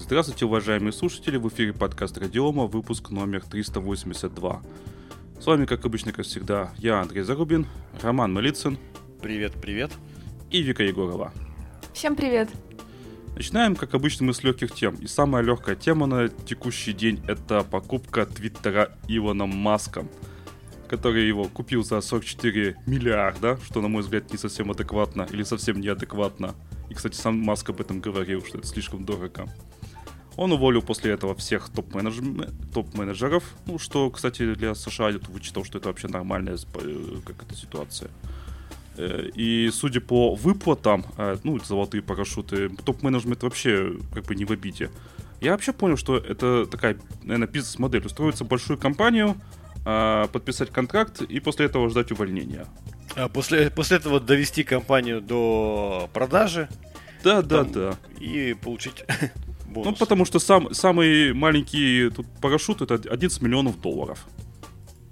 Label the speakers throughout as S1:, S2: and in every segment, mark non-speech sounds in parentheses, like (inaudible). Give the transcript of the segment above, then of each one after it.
S1: Здравствуйте, уважаемые слушатели, в эфире подкаст Радиома, выпуск номер 382. С вами, как обычно, как всегда, я, Андрей Зарубин, Роман Малицын.
S2: Привет, привет.
S1: И Вика Егорова.
S3: Всем привет.
S1: Начинаем, как обычно, мы с легких тем. И самая легкая тема на текущий день – это покупка Твиттера Илоном Маском, который его купил за 44 миллиарда, что, на мой взгляд, не совсем адекватно или совсем неадекватно. И, кстати, сам Маск об этом говорил, что это слишком дорого. Он уволил после этого всех топ-менеджеров, ну, что, кстати, для США я вычитал, что это вообще нормальная э, как это, ситуация. Э, и судя по выплатам, э, ну, золотые парашюты, топ-менеджмент вообще как бы не в обиде. Я вообще понял, что это такая, наверное, бизнес-модель. Устроиться в большую компанию, подписать контракт и после этого ждать увольнения.
S2: А после, после этого довести компанию до продажи.
S1: Да, да, да.
S2: И получить (laughs)
S1: бонус. Ну, потому что сам, самый маленький тут парашют это 11 миллионов долларов.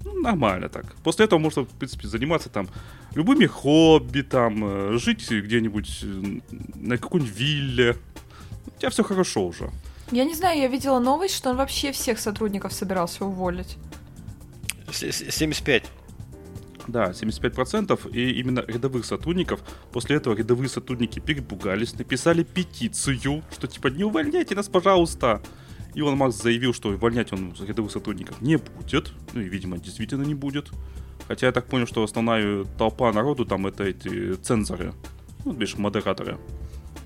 S1: Ну, нормально так. После этого можно, в принципе, заниматься там любыми хобби, там, э, жить где-нибудь на какой-нибудь вилле. У тебя все хорошо уже.
S3: Я не знаю, я видела новость, что он вообще всех сотрудников собирался уволить.
S2: 75.
S1: Да, 75%. И именно рядовых сотрудников. После этого рядовые сотрудники перепугались, написали петицию, что типа не увольняйте нас, пожалуйста. Илон Макс заявил, что увольнять он рядовых сотрудников не будет. Ну и, видимо, действительно не будет. Хотя я так понял, что основная толпа народу там это эти цензоры. Ну, бишь, модераторы.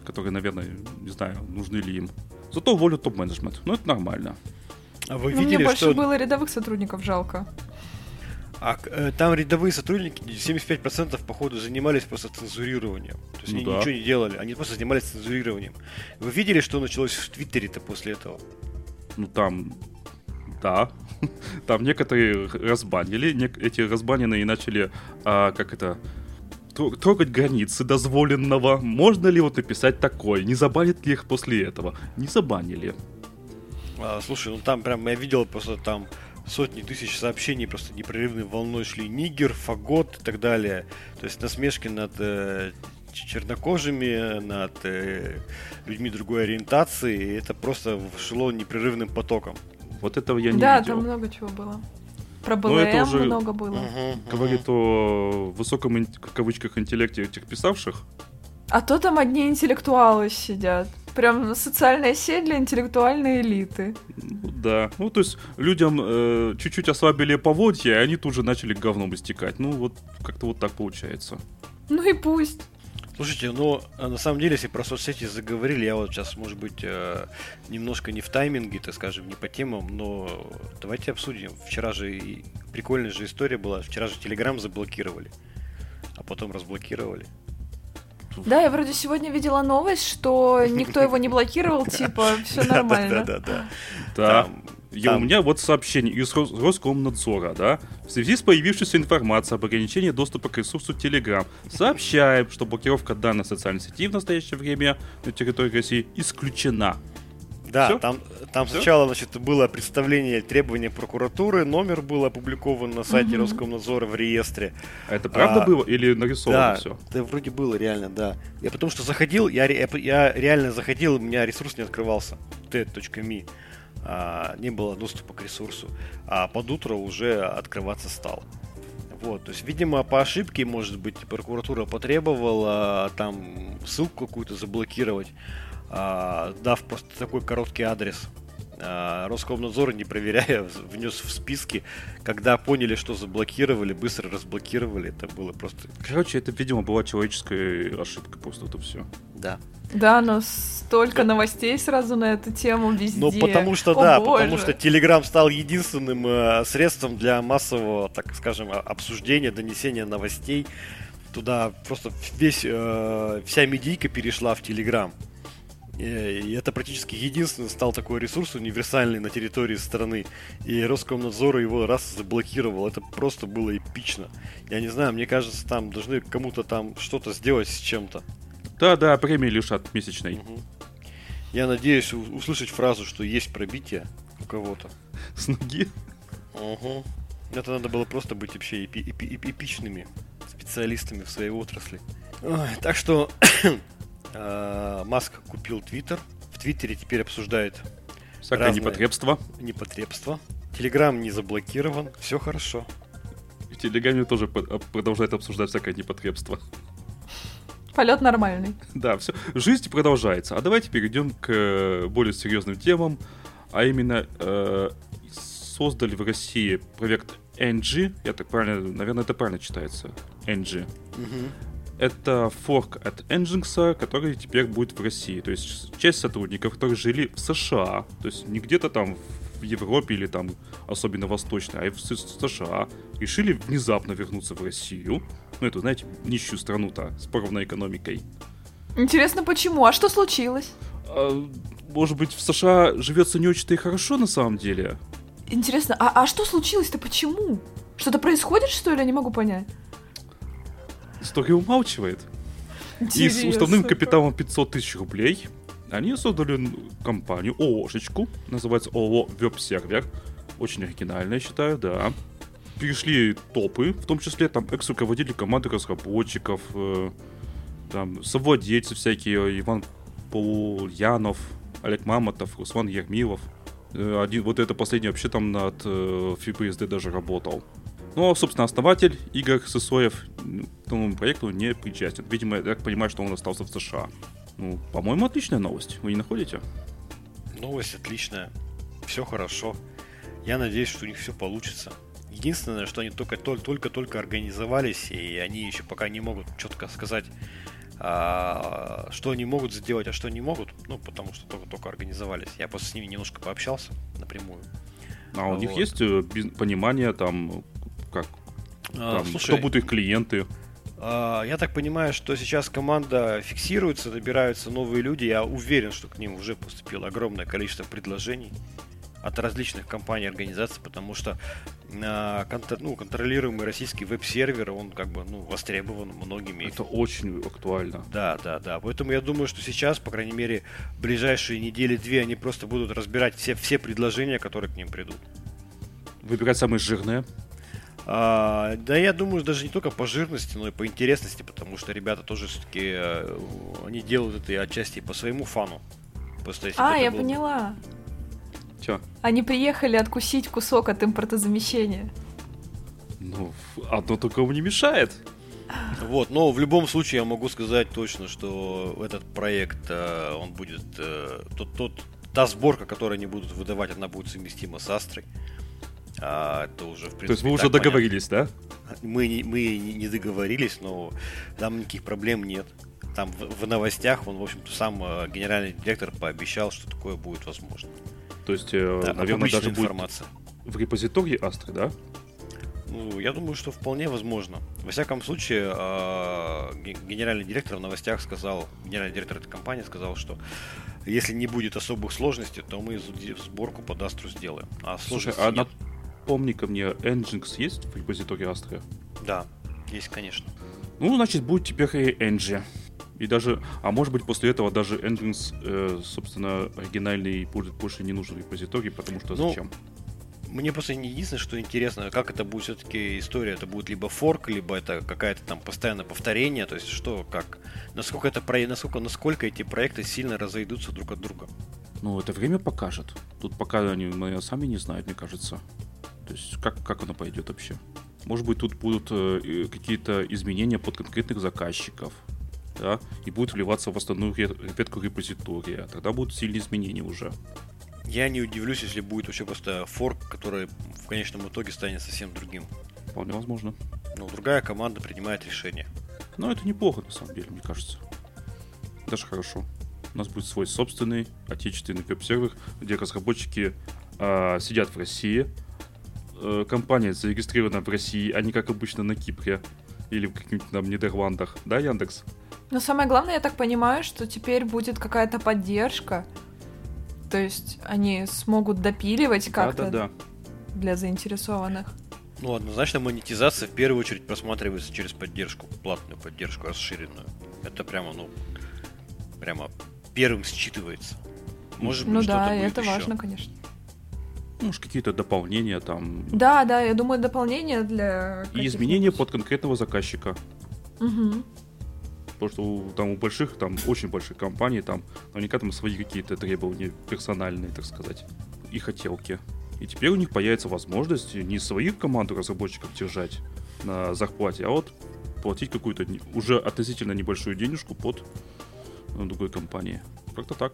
S1: Которые, наверное, не знаю, нужны ли им. Зато уволят топ-менеджмент. Ну, это нормально.
S3: А вы видели, Мне больше что... было рядовых сотрудников жалко.
S2: А э, там рядовые сотрудники 75% походу занимались просто цензурированием. То есть ну, они да. ничего не делали, они просто занимались цензурированием. Вы видели, что началось в Твиттере-то после этого?
S1: Ну там, да. (laughs) Там некоторые разбанили, нек- эти разбаненные начали, а, как это, трогать границы дозволенного. Можно ли вот написать такое? Не забанят ли их после этого? Не забанили.
S2: А, слушай, ну там прям я видел просто там сотни тысяч сообщений просто непрерывной волной шли Нигер, Фагот и так далее. То есть насмешки над э, чернокожими, над э, людьми другой ориентации. И это просто шло непрерывным потоком.
S1: Вот этого я не
S3: да,
S1: видел.
S3: Да, там много чего было. Про БЛМ это уже много было.
S1: Угу, говорит угу. о высоком, в кавычках, интеллекте этих писавших.
S3: А то там одни интеллектуалы сидят. Прям социальная сеть для интеллектуальной элиты.
S1: Да. Ну, то есть людям э, чуть-чуть ослабили поводья, и они тут же начали говном истекать. Ну, вот как-то вот так получается.
S3: Ну и пусть.
S2: Слушайте, ну, а на самом деле, если про соцсети заговорили, я вот сейчас, может быть, э, немножко не в тайминге, так скажем, не по темам, но давайте обсудим. Вчера же прикольная же история была. Вчера же Телеграм заблокировали, а потом разблокировали.
S3: Да, я вроде сегодня видела новость, что никто его не блокировал, (laughs) типа, все нормально.
S1: Да, да, (laughs) да. Да. У меня вот сообщение из Роскомнадзора, да. В связи с появившейся информацией об ограничении доступа к ресурсу Telegram, сообщаем, что блокировка данной социальной сети в настоящее время на территории России исключена.
S2: Да, Всё? там, там Всё? сначала, значит, было представление требования прокуратуры, номер был опубликован на сайте угу. Роскомнадзора в реестре.
S1: А это правда а, было или нарисовано
S2: да,
S1: все?
S2: Да, вроде было реально, да. Я потому что заходил, я, я, я реально заходил, у меня ресурс не открывался. t.me. А, не было доступа к ресурсу. А под утро уже открываться стал. Вот, то есть, видимо, по ошибке, может быть, прокуратура потребовала там ссылку какую-то заблокировать а, дав просто такой короткий адрес. А, Роскомнадзор, не проверяя, (laughs) внес в списки. Когда поняли, что заблокировали, быстро разблокировали. Это было просто...
S1: Короче, это, видимо, была человеческая ошибка просто это все.
S2: Да.
S3: Да, но столько новостей сразу на эту тему везде.
S2: Ну, потому что, О, да, боже. потому что Telegram стал единственным э, средством для массового, так скажем, обсуждения, донесения новостей. Туда просто весь, э, вся медийка перешла в Telegram. Э, и это практически единственный стал такой ресурс универсальный на территории страны. И Роскомнадзор его раз заблокировал. Это просто было эпично. Я не знаю, мне кажется, там должны кому-то там что-то сделать с чем-то.
S1: Да, да, премии лишат месячной. Угу.
S2: Я надеюсь услышать фразу, что есть пробитие у кого-то.
S1: С ноги?
S2: Угу. Это надо было просто быть вообще эпи- эпи- эпи- эпичными специалистами в своей отрасли. Ой, так что Маск купил Твиттер. Твиттере теперь обсуждают
S1: Всякое разные непотребство.
S2: Непотребство. Телеграм не заблокирован, все хорошо.
S1: В Телеграме тоже продолжает обсуждать всякое непотребство.
S3: Полет нормальный.
S1: Да, все. Жизнь продолжается. А давайте перейдем к э, более серьезным темам. А именно, э, создали в России проект NG. Я так правильно, наверное, это правильно читается. NG. Угу. Это форк от Nginx, который теперь будет в России. То есть часть сотрудников, которые жили в США, то есть не где-то там в Европе или там особенно восточной, а в США, решили внезапно вернуться в Россию. Ну, это, знаете, нищую страну-то с поровной экономикой.
S3: Интересно, почему? А что случилось?
S1: А, может быть, в США живется не очень-то и хорошо на самом деле?
S3: Интересно, а, а что случилось-то? Почему? Что-то происходит, что ли? Я не могу понять.
S1: История умалчивает. Интересно. И с уставным капиталом 500 тысяч рублей они создали компанию, ОООшечку, называется ООО Веб-сервер. Очень оригинально, я считаю, да. Перешли топы, в том числе там экс-руководители команды разработчиков, э, там совладельцы всякие, Иван Полянов, Олег Мамонтов, Руслан Ермилов. Э, один, вот это последний вообще там над э, FreeBSD даже работал. Ну, а, собственно, основатель Игорь Сысоев к этому проекту не причастен. Видимо, я так понимаю, что он остался в США. Ну, по-моему, отличная новость. Вы не находите?
S2: Новость отличная. Все хорошо. Я надеюсь, что у них все получится. Единственное, что они только только только организовались, и они еще пока не могут четко сказать, а, что они могут сделать, а что не могут. Ну, потому что только только организовались. Я просто с ними немножко пообщался напрямую.
S1: А у вот. них есть э, понимание там, как а, там, слушай, кто будут их клиенты?
S2: А, я так понимаю, что сейчас команда фиксируется, набираются новые люди. Я уверен, что к ним уже поступило огромное количество предложений от различных компаний, организаций, потому что э, контр, ну, контролируемый российский веб-сервер, он как бы ну, востребован многими.
S1: Это очень актуально.
S2: Да, да, да. Поэтому я думаю, что сейчас, по крайней мере, ближайшие недели-две они просто будут разбирать все, все предложения, которые к ним придут.
S1: Выбирать самые жирные.
S2: А, да, я думаю, даже не только по жирности, но и по интересности, потому что ребята тоже все-таки э, они делают это отчасти по своему фану.
S3: Просто, а, я был... поняла.
S1: Че?
S3: Они приехали откусить кусок от импортозамещения.
S1: Ну, одно такому не мешает.
S2: Вот, но в любом случае я могу сказать точно, что этот проект, э, он будет, э, тот, тот, та сборка, которую они будут выдавать, она будет совместима с Астрой. А, это уже, в принципе,
S1: То есть вы уже договорились, понятно.
S2: да? Мы, не, мы не договорились, но там никаких проблем нет. Там в, в новостях он, в общем-то, сам э, генеральный директор пообещал, что такое будет возможно.
S1: То есть, э, да, наверное, даже информация. будет в репозитории Астры, да?
S2: Ну, я думаю, что вполне возможно. Во всяком случае, а, генеральный директор в новостях сказал, генеральный директор этой компании сказал, что если не будет особых сложностей, то мы сборку под Астру сделаем.
S1: А Слушай, а нет. напомни ко мне, Nginx есть в репозитории Астры?
S2: Да, есть, конечно.
S1: Ну, значит, будет теперь и Ng. И даже, а может быть после этого даже Nginx, э, собственно, оригинальный будет больше не нужен репозиторий, потому что ну, зачем?
S2: Мне просто единственное, что интересно, как это будет все-таки история, это будет либо форк, либо это какая-то там постоянное повторение, то есть что, как, насколько это насколько, насколько эти проекты сильно разойдутся друг от друга.
S1: Ну, это время покажет. Тут пока они наверное, сами не знают, мне кажется. То есть как, как оно пойдет вообще. Может быть, тут будут э, какие-то изменения под конкретных заказчиков да, и будет вливаться в основную ветку репозитория. Тогда будут сильные изменения уже.
S2: Я не удивлюсь, если будет вообще просто форк, который в конечном итоге станет совсем другим.
S1: Вполне возможно.
S2: Но другая команда принимает решение.
S1: Но это неплохо, на самом деле, мне кажется. Даже хорошо. У нас будет свой собственный отечественный веб-сервер, где разработчики э, сидят в России. Э, компания зарегистрирована в России, а не как обычно на Кипре или в каких-нибудь там Нидерландах. Да, Яндекс?
S3: Но самое главное, я так понимаю, что теперь будет какая-то поддержка. То есть они смогут допиливать как-то да, да, да. для заинтересованных.
S2: Ну, однозначно монетизация в первую очередь просматривается через поддержку, платную поддержку, расширенную. Это прямо, ну, прямо первым считывается.
S3: Может быть, ну да, это еще. важно, конечно.
S1: Может, какие-то дополнения там.
S3: Да, да, я думаю, дополнения для...
S1: И изменения под конкретного заказчика.
S3: Угу.
S1: Потому что у, там у больших, там очень больших компаний, там наверняка там свои какие-то требования персональные, так сказать, и хотелки. И теперь у них появится возможность не свою команду разработчиков держать на зарплате, а вот платить какую-то уже относительно небольшую денежку под ну, другой компании. Как-то так.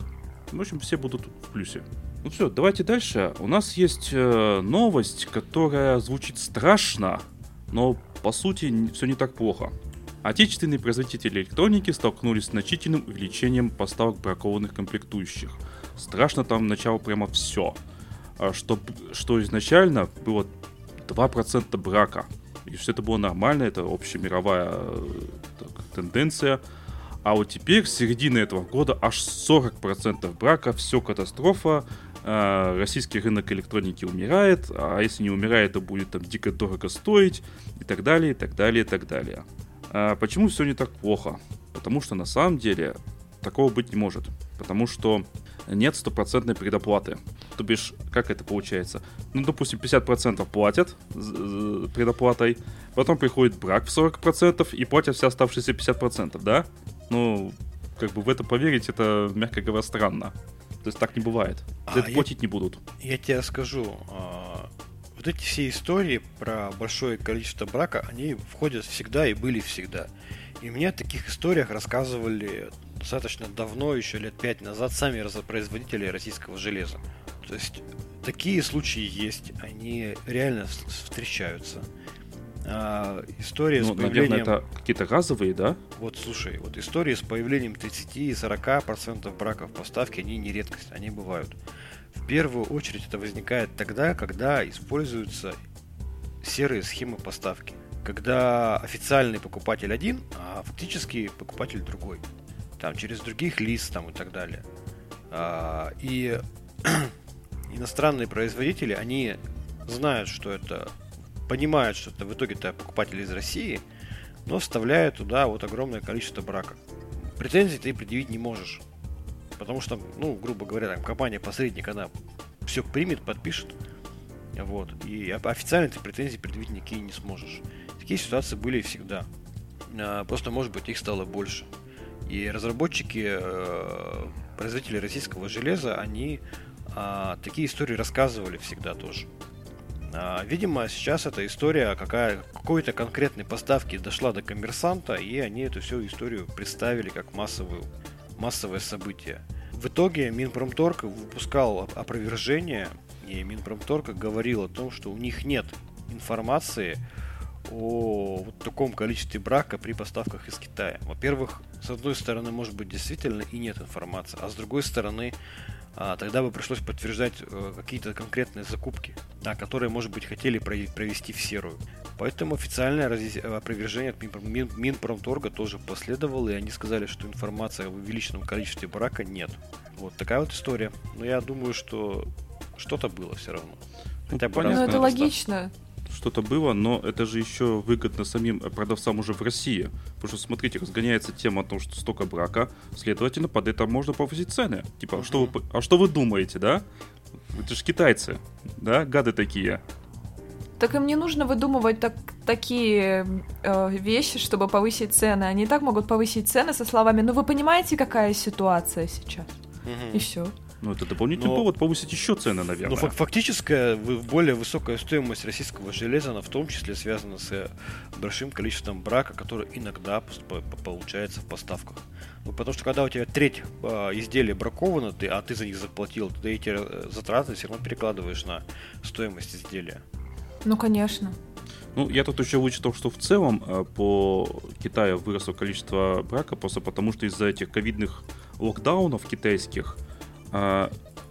S1: В общем, все будут в плюсе. Ну все, давайте дальше. У нас есть э, новость, которая звучит страшно, но по сути все не так плохо. Отечественные производители электроники столкнулись с значительным увеличением поставок бракованных комплектующих. Страшно там начало прямо все. А что, что изначально было 2% брака. И все это было нормально, это общемировая э, так, тенденция. А вот теперь, с середины этого года, аж 40% брака, все катастрофа. Э, российский рынок электроники умирает, а если не умирает, то будет там дико дорого стоить, и так далее, и так далее, и так далее. А почему все не так плохо? Потому что на самом деле такого быть не может. Потому что нет стопроцентной предоплаты. То бишь, как это получается? Ну, допустим, 50% платят предоплатой, потом приходит брак в 40% и платят все оставшиеся 50%, да? Ну, как бы в это поверить, это, мягко говоря, странно. То есть так не бывает. А, это я, платить не будут.
S2: Я тебе скажу, а, вот эти все истории про большое количество брака, они входят всегда и были всегда. И мне о таких историях рассказывали достаточно давно, еще лет пять назад, сами производители российского железа. То есть такие случаи есть, они реально встречаются. А, история ну, с появлением...
S1: Наверное, это какие-то газовые, да?
S2: Вот, слушай, вот истории с появлением 30 и 40% браков поставки, они не редкость, они бывают. В первую очередь это возникает тогда, когда используются серые схемы поставки. Когда официальный покупатель один, а фактически покупатель другой. Там через других лист там и так далее. А, и (clears throat) иностранные производители, они знают, что это понимают, что это в итоге-то покупатель из России, но вставляют туда вот огромное количество брака. Претензий ты предъявить не можешь. Потому что, ну, грубо говоря, там компания-посредник, она все примет, подпишет. Вот. И официально ты претензий предъявить никакие не сможешь. Такие ситуации были всегда. А, просто, может быть, их стало больше. И разработчики, э, производители российского железа, они а, такие истории рассказывали всегда тоже. А, видимо, сейчас эта история какая, какой-то конкретной поставки дошла до коммерсанта, и они эту всю историю представили как массовую, массовое событие. В итоге Минпромторг выпускал опровержение, и Минпромторг говорил о том, что у них нет информации о вот таком количестве брака при поставках из Китая. Во-первых, с одной стороны, может быть, действительно и нет информации, а с другой стороны, а, тогда бы пришлось подтверждать э, какие-то конкретные закупки, да, которые, может быть, хотели провести в серую. Поэтому официальное опровержение от Мин, Минпромторга тоже последовало, и они сказали, что информации об увеличенном количестве брака нет. Вот такая вот история. Но я думаю, что что-то было все равно.
S3: Хотя бы ну, это логично
S1: что-то было, но это же еще выгодно самим продавцам уже в России. Потому что, смотрите, разгоняется тема о том, что столько брака, следовательно, под это можно повысить цены. Типа, uh-huh. что вы, а что вы думаете, да? Это же китайцы, да, гады такие.
S3: Так им не нужно выдумывать так, такие э, вещи, чтобы повысить цены. Они и так могут повысить цены со словами, ну вы понимаете, какая ситуация сейчас? Угу. И все.
S1: Ну, это дополнительный но, повод повысить еще цены, наверное.
S2: Но фактическая, более высокая стоимость российского железа, она в том числе связана с э, большим количеством брака, который иногда получается в поставках. Ну, потому что когда у тебя треть э, изделия браковано, ты, а ты за них заплатил, ты эти э, затраты все равно перекладываешь на стоимость изделия.
S3: Ну, конечно.
S1: Ну, я тут еще вычитал, что в целом э, по Китаю выросло количество брака просто потому, что из-за этих ковидных локдаунов китайских а,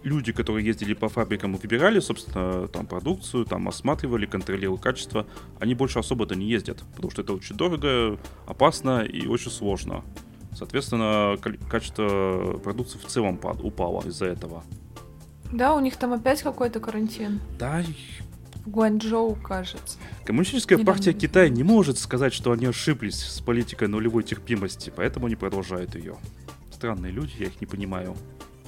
S1: люди, которые ездили по фабрикам и выбирали, собственно, там продукцию, там осматривали, контролировали качество, они больше особо-то не ездят, потому что это очень дорого, опасно и очень сложно. Соответственно, качество продукции в целом упало из-за этого.
S3: Да, у них там опять какой-то карантин.
S1: Да.
S3: В Гуанчжоу, кажется.
S1: Коммунистическая Недавно партия Китая не может сказать, что они ошиблись с политикой нулевой терпимости, поэтому они продолжают ее. Странные люди, я их не понимаю.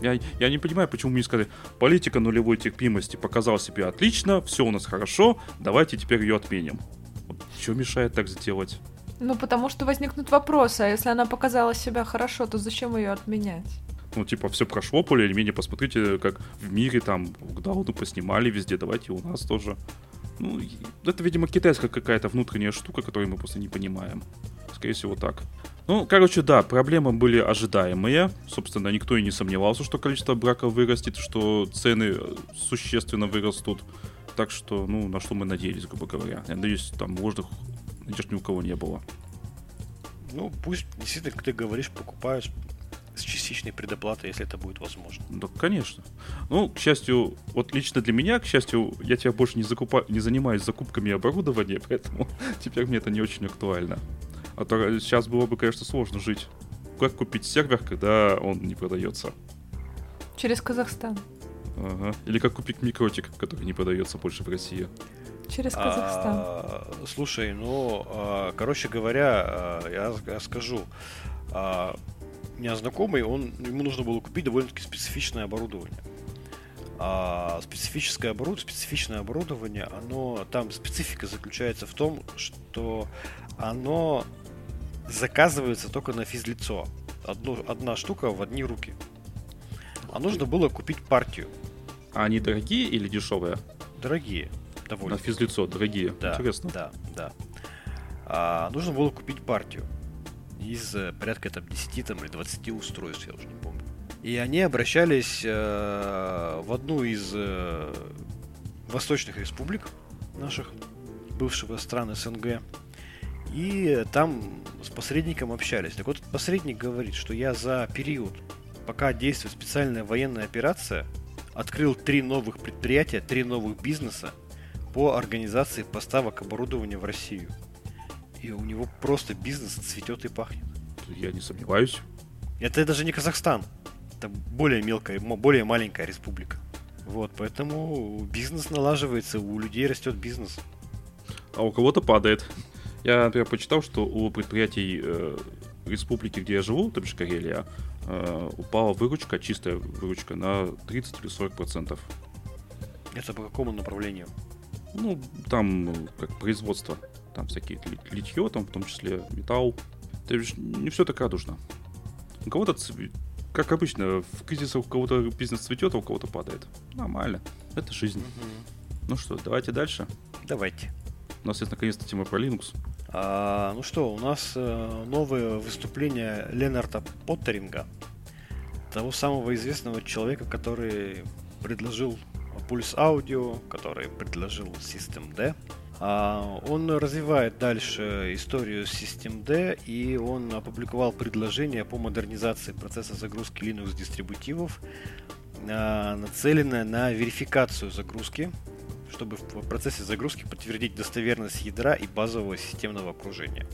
S1: Я, я не понимаю, почему мне сказали, политика нулевой терпимости показала себе отлично, все у нас хорошо, давайте теперь ее отменим. Вот, что мешает так сделать?
S3: Ну, потому что возникнут вопросы, а если она показала себя хорошо, то зачем ее отменять?
S1: Ну, типа, все прошло более или менее, посмотрите, как в мире там Дауну поснимали везде, давайте у нас тоже. Ну, это, видимо, китайская какая-то внутренняя штука, которую мы просто не понимаем. Скорее всего, так. Ну, короче, да, проблемы были ожидаемые. Собственно, никто и не сомневался, что количество браков вырастет, что цены существенно вырастут. Так что, ну, на что мы надеялись, грубо говоря. Я надеюсь, там ложных надежд ни у кого не было.
S2: Ну, пусть действительно, как ты говоришь, покупаешь с частичной предоплатой, если это будет возможно.
S1: Да, конечно. Ну, к счастью, вот лично для меня, к счастью, я тебя больше не, закупа... не занимаюсь закупками оборудования, (laughs) поэтому теперь мне это не очень актуально. А то сейчас было бы, конечно, сложно жить. Как купить сервер, когда он не продается?
S3: Через Казахстан.
S1: Ага. Или как купить микротик, который не продается больше в России.
S3: Через Казахстан.
S2: А, слушай, ну, а, короче говоря, а, я, я скажу, а, у меня знакомый, он, ему нужно было купить довольно-таки специфичное оборудование. А специфическое оборудование, специфичное оборудование, оно там специфика заключается в том, что оно заказывается только на физлицо. Одну, одна штука в одни руки. А нужно было купить партию.
S1: А они дорогие или дешевые?
S2: Дорогие. Довольно.
S1: На физлицо дорогие.
S2: Да,
S1: Интересно.
S2: Да, да. А, нужно было купить партию из э, порядка там 10 там, или 20 устройств, я уже не помню. И они обращались э, в одну из э, восточных республик наших, бывшего стран СНГ. И там с посредником общались. Так вот, посредник говорит, что я за период, пока действует специальная военная операция, открыл три новых предприятия, три новых бизнеса по организации поставок оборудования в Россию. И у него просто бизнес цветет и пахнет.
S1: Я не сомневаюсь.
S2: Это даже не Казахстан. Это более мелкая, более маленькая республика. Вот, поэтому бизнес налаживается, у людей растет бизнес.
S1: А у кого-то падает. Я, например, почитал, что у предприятий э, республики, где я живу, то бишь Карелия, э, упала выручка, чистая выручка, на 30 или 40 процентов.
S2: Это по какому направлению?
S1: Ну, там как производство. Там всякие литье, там в том числе металл. То есть не все так радужно. У кого-то, как обычно, в кризисах у кого-то бизнес цветет, а у кого-то падает. Нормально. Это жизнь. Угу. Ну что, давайте дальше.
S2: Давайте.
S1: У нас есть наконец-то тема про Linux.
S2: А, ну что, у нас э, новое выступление Ленарда Поттеринга, того самого известного человека, который предложил Pulse Audio, который предложил System D. А, он развивает дальше историю System D, и он опубликовал предложение по модернизации процесса загрузки Linux дистрибутивов, а, нацеленное на верификацию загрузки чтобы в процессе загрузки подтвердить достоверность ядра и базового системного окружения.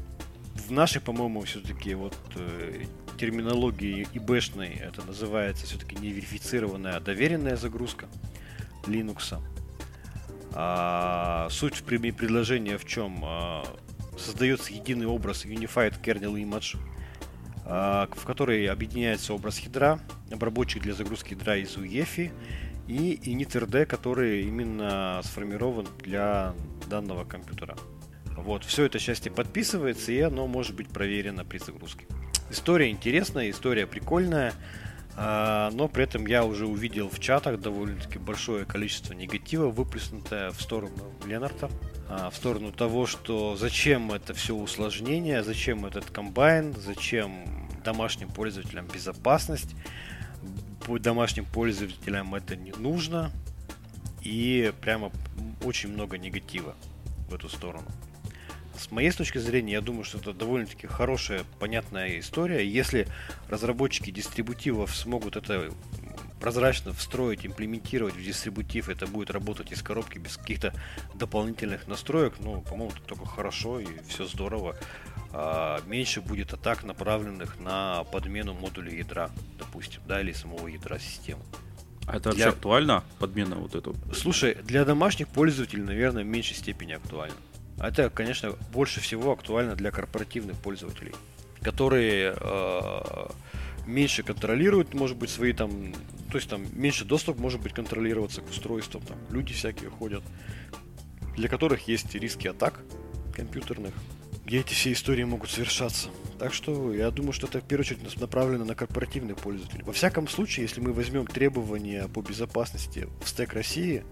S2: В нашей, по-моему, все-таки вот э, терминологии ИБшной это называется все-таки неверифицированная, а доверенная загрузка Linux. А, суть в предложения в чем? А, создается единый образ Unified Kernel Image, а, в который объединяется образ ядра, обработчик для загрузки ядра из UEFI и init.rd, который именно сформирован для данного компьютера. Вот, все это счастье подписывается, и оно может быть проверено при загрузке. История интересная, история прикольная, а, но при этом я уже увидел в чатах довольно-таки большое количество негатива, выплеснутое в сторону Ленарта, а, в сторону того, что зачем это все усложнение, зачем этот комбайн, зачем домашним пользователям безопасность, домашним пользователям это не нужно. И прямо очень много негатива в эту сторону. С моей точки зрения, я думаю, что это довольно-таки хорошая, понятная история. Если разработчики дистрибутивов смогут это прозрачно встроить, имплементировать в дистрибутив, это будет работать из коробки без каких-то дополнительных настроек, ну, по-моему, это только хорошо и все здорово. А, меньше будет атак, направленных на подмену модуля ядра, допустим, да, или самого ядра системы.
S1: А это для... вообще актуально, подмена вот эту?
S2: Слушай, для домашних пользователей, наверное, в меньшей степени актуально. Это, конечно, больше всего актуально для корпоративных пользователей, которые э, меньше контролируют, может быть, свои там, то есть там меньше доступ может быть контролироваться к устройствам, там люди всякие ходят, для которых есть риски атак компьютерных, где эти все истории могут совершаться. Так что я думаю, что это в первую очередь направлено на корпоративный пользователь. Во всяком случае, если мы возьмем требования по безопасности в стек России,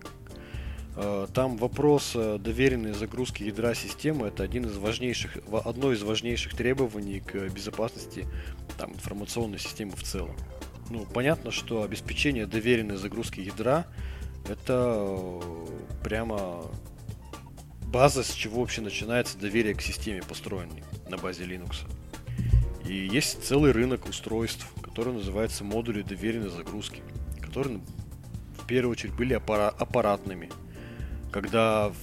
S2: э, там вопрос э, доверенной загрузки ядра системы это один из важнейших, одно из важнейших требований к безопасности там, информационной системы в целом. Ну, понятно, что обеспечение доверенной загрузки ядра это э, прямо база, с чего вообще начинается доверие к системе, построенной на базе Linux. И есть целый рынок устройств, который называется модули доверенной загрузки, которые в первую очередь были аппара- аппаратными. Когда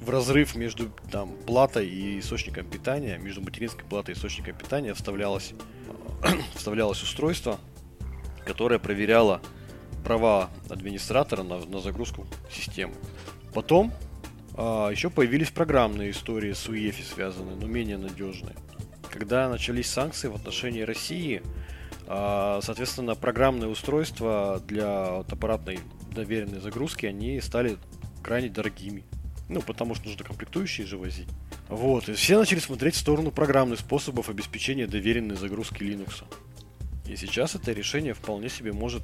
S2: в разрыв между там, платой и источником питания, между материнской платой и источником питания вставлялось, (clears throat) вставлялось устройство, которое проверяло права администратора на, на загрузку системы. Потом а, еще появились программные истории с УЕФИ связанные, но менее надежные. Когда начались санкции в отношении России, а, соответственно, программные устройства для вот, аппаратной доверенной загрузки, они стали крайне дорогими. Ну, потому что нужно комплектующие же возить. Вот, и все начали смотреть в сторону программных способов обеспечения доверенной загрузки Linux. И сейчас это решение вполне себе может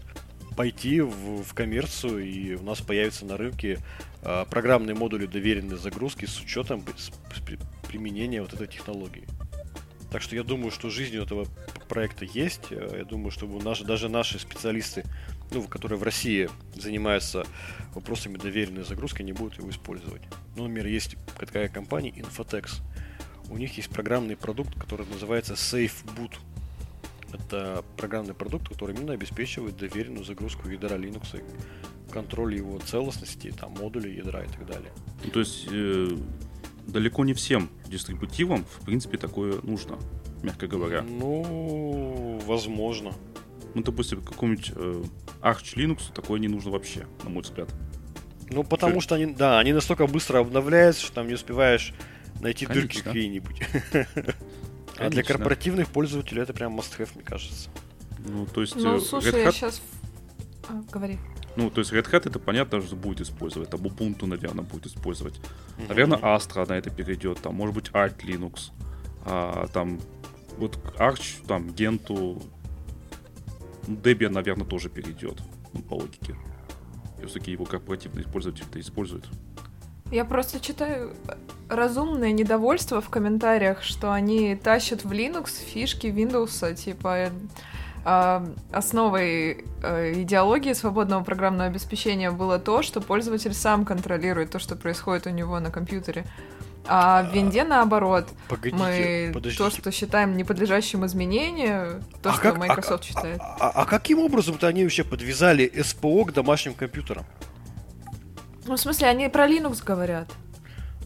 S2: пойти в, в коммерцию, и у нас появятся на рынке э, программные модули доверенной загрузки с учетом с, с, применения вот этой технологии. Так что я думаю, что жизнь у этого проекта есть. Э, я думаю, что наши, даже наши специалисты, ну, которые в России занимаются вопросами доверенной загрузки, не будут его использовать. Ну, например, есть такая компания Infotex. У них есть программный продукт, который называется SafeBoot. Это программный продукт, который именно обеспечивает доверенную загрузку ядра Linux, контроль его целостности, там, модулей ядра и так далее.
S1: Ну, то есть э, далеко не всем дистрибутивам, в принципе, такое нужно, мягко говоря.
S2: Ну, возможно.
S1: Ну, допустим, какому-нибудь э, Arch Linux такое не нужно вообще, на мой взгляд.
S2: Ну, потому что, что они, да, они настолько быстро обновляются, что там не успеваешь найти Конечно. дырки какие-нибудь. (laughs) А для корпоративных пользователей это прям must-have, мне кажется.
S1: Ну, то есть...
S3: Ну, э, слушай, Red Hat... я сейчас... А, говори.
S1: Ну, то есть Red Hat это понятно, что будет использовать. Там Ubuntu, наверное, будет использовать. Mm-hmm. Наверное, Astra на это перейдет. Там, может быть, Alt Linux. А, там, вот Arch, там, Gentoo. Debian, наверное, тоже перейдет. Ну, по логике. Все-таки его корпоративные пользователи это используют.
S3: Я просто читаю разумное недовольство в комментариях, что они тащат в Linux фишки Windows, типа э, основой э, идеологии свободного программного обеспечения было то, что пользователь сам контролирует то, что происходит у него на компьютере. А в винде наоборот.
S2: Погодите,
S3: мы
S2: подождите.
S3: то, что считаем неподлежащим изменению, то, а что как, Microsoft
S2: а,
S3: считает.
S2: А, а, а каким образом-то они вообще подвязали СПО к домашним компьютерам?
S3: Ну, в смысле, они про Linux говорят.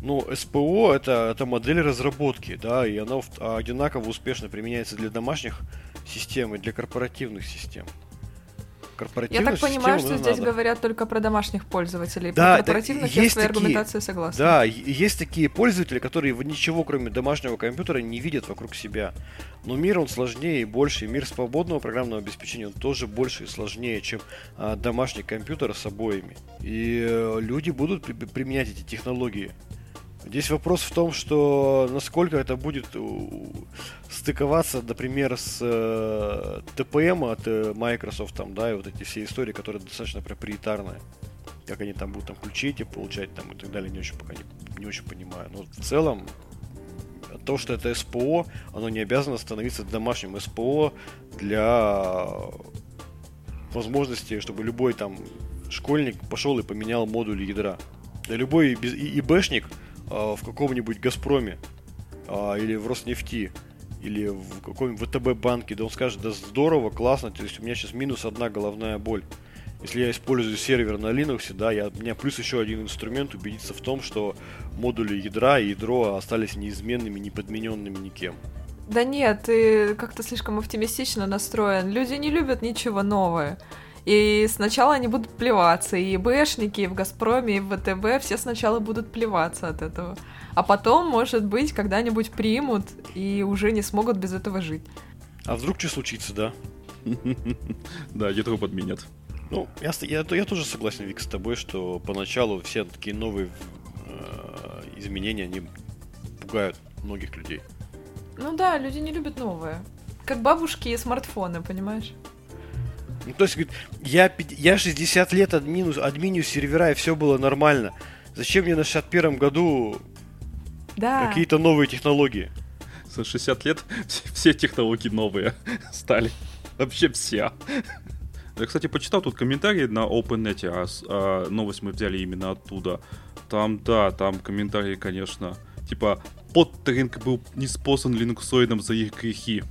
S2: Ну, СПО это, это модель разработки, да, и она одинаково успешно применяется для домашних систем и для корпоративных систем.
S3: Я так понимаю, что здесь надо. говорят только про домашних пользователей. Да, про корпоративных я своей аргументации согласна.
S2: Да, есть такие пользователи, которые ничего кроме домашнего компьютера не видят вокруг себя. Но мир он сложнее и больше. И мир свободного программного обеспечения он тоже больше и сложнее, чем а, домашний компьютер с обоими. И э, люди будут при- применять эти технологии. Здесь вопрос в том, что насколько это будет стыковаться, например, с э, TPM от э, Microsoft, там, да, и вот эти все истории, которые достаточно проприетарные. Как они там будут там ключи эти получать там и так далее, не очень пока не, не очень понимаю. Но в целом, то, что это СПО, оно не обязано становиться домашним СПО для возможности, чтобы любой там школьник пошел и поменял модуль ядра. Да любой ИБшник а, в каком-нибудь Газпроме а, или в Роснефти или в каком-нибудь ВТБ банке, да он скажет, да здорово, классно, то есть у меня сейчас минус одна головная боль. Если я использую сервер на Linux, да, я, у меня плюс еще один инструмент убедиться в том, что модули ядра и ядро остались неизменными, не подмененными никем.
S3: Да нет, ты как-то слишком оптимистично настроен. Люди не любят ничего новое. И сначала они будут плеваться, и БЭшники, и в Газпроме, и в ВТБ, все сначала будут плеваться от этого. А потом, может быть, когда-нибудь примут и уже не смогут без этого жить.
S2: А вдруг что случится, да? (laughs)
S1: Да, ядро подменят.
S2: Ну, я, я, я тоже согласен, Вик, с тобой, что поначалу все такие новые э, изменения, они пугают многих людей.
S3: Ну да, люди не любят новое. Как бабушки и смартфоны, понимаешь?
S2: Ну, то есть, говорит, я, я 60 лет админу, админю сервера, и все было нормально. Зачем мне на 61 году
S3: да.
S2: какие-то новые технологии?
S1: За 60 лет все технологии новые (laughs) стали. Вообще все. Я, кстати, почитал тут комментарии на OpenNet, а, а новость мы взяли именно оттуда. Там, да, там комментарии, конечно, типа, подтеринг был не спосан линуксоидом за их грехи.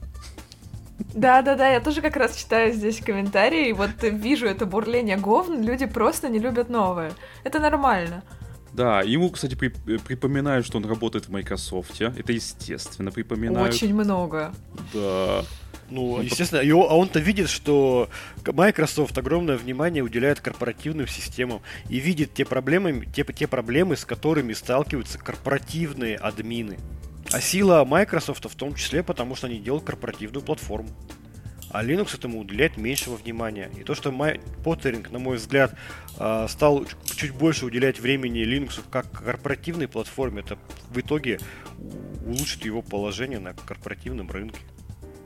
S3: Да-да-да, я тоже как раз читаю здесь комментарии, и вот вижу это бурление говн, люди просто не любят новое. Это нормально.
S1: Да, ему, кстати, при, припоминают, что он работает в Microsoft. Это естественно припоминают.
S3: Очень много.
S1: Да.
S2: Ну, естественно, его, а он-то видит, что Microsoft огромное внимание уделяет корпоративным системам и видит те проблемы, те, те проблемы, с которыми сталкиваются корпоративные админы. А сила Microsoft в том числе, потому что они делают корпоративную платформу. А Linux этому уделяет меньшего внимания. И то, что Pottering, на мой взгляд, а, стал чуть больше уделять времени Linux как корпоративной платформе, это в итоге улучшит его положение на корпоративном рынке.